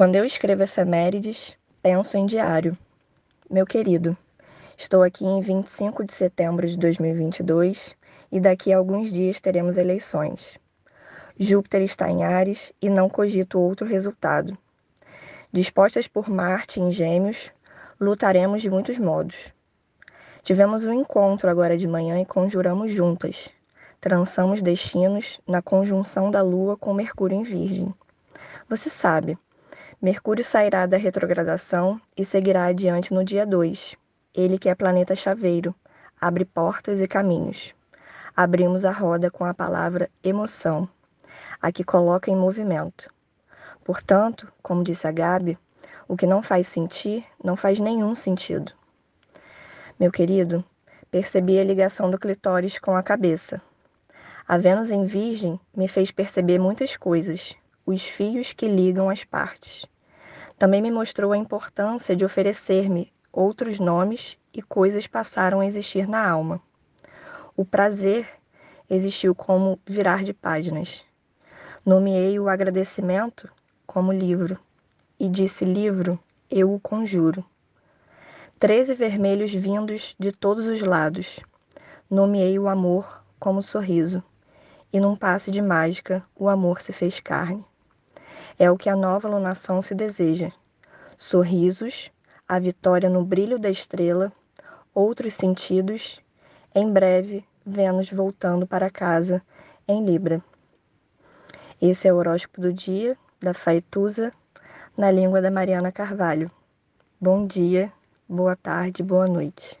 Quando eu escrevo efemérides, penso em diário. Meu querido, estou aqui em 25 de setembro de 2022 e daqui a alguns dias teremos eleições. Júpiter está em Ares e não cogito outro resultado. Dispostas por Marte em Gêmeos, lutaremos de muitos modos. Tivemos um encontro agora de manhã e conjuramos juntas. Trançamos destinos na conjunção da Lua com Mercúrio em Virgem. Você sabe, Mercúrio sairá da retrogradação e seguirá adiante no dia 2. Ele que é planeta chaveiro, abre portas e caminhos. Abrimos a roda com a palavra emoção, a que coloca em movimento. Portanto, como disse a Gabi, o que não faz sentir não faz nenhum sentido. Meu querido, percebi a ligação do clitóris com a cabeça. A Vênus em Virgem me fez perceber muitas coisas, os fios que ligam as partes. Também me mostrou a importância de oferecer-me outros nomes e coisas passaram a existir na alma. O prazer existiu como virar de páginas. Nomeei o agradecimento como livro e disse: Livro, eu o conjuro. Treze vermelhos vindos de todos os lados. Nomeei o amor como sorriso, e num passe de mágica o amor se fez carne. É o que a nova lunação se deseja. Sorrisos, a vitória no brilho da estrela, outros sentidos, em breve, Vênus voltando para casa em Libra. Esse é o horóscopo do dia da Faituza, na língua da Mariana Carvalho. Bom dia, boa tarde, boa noite.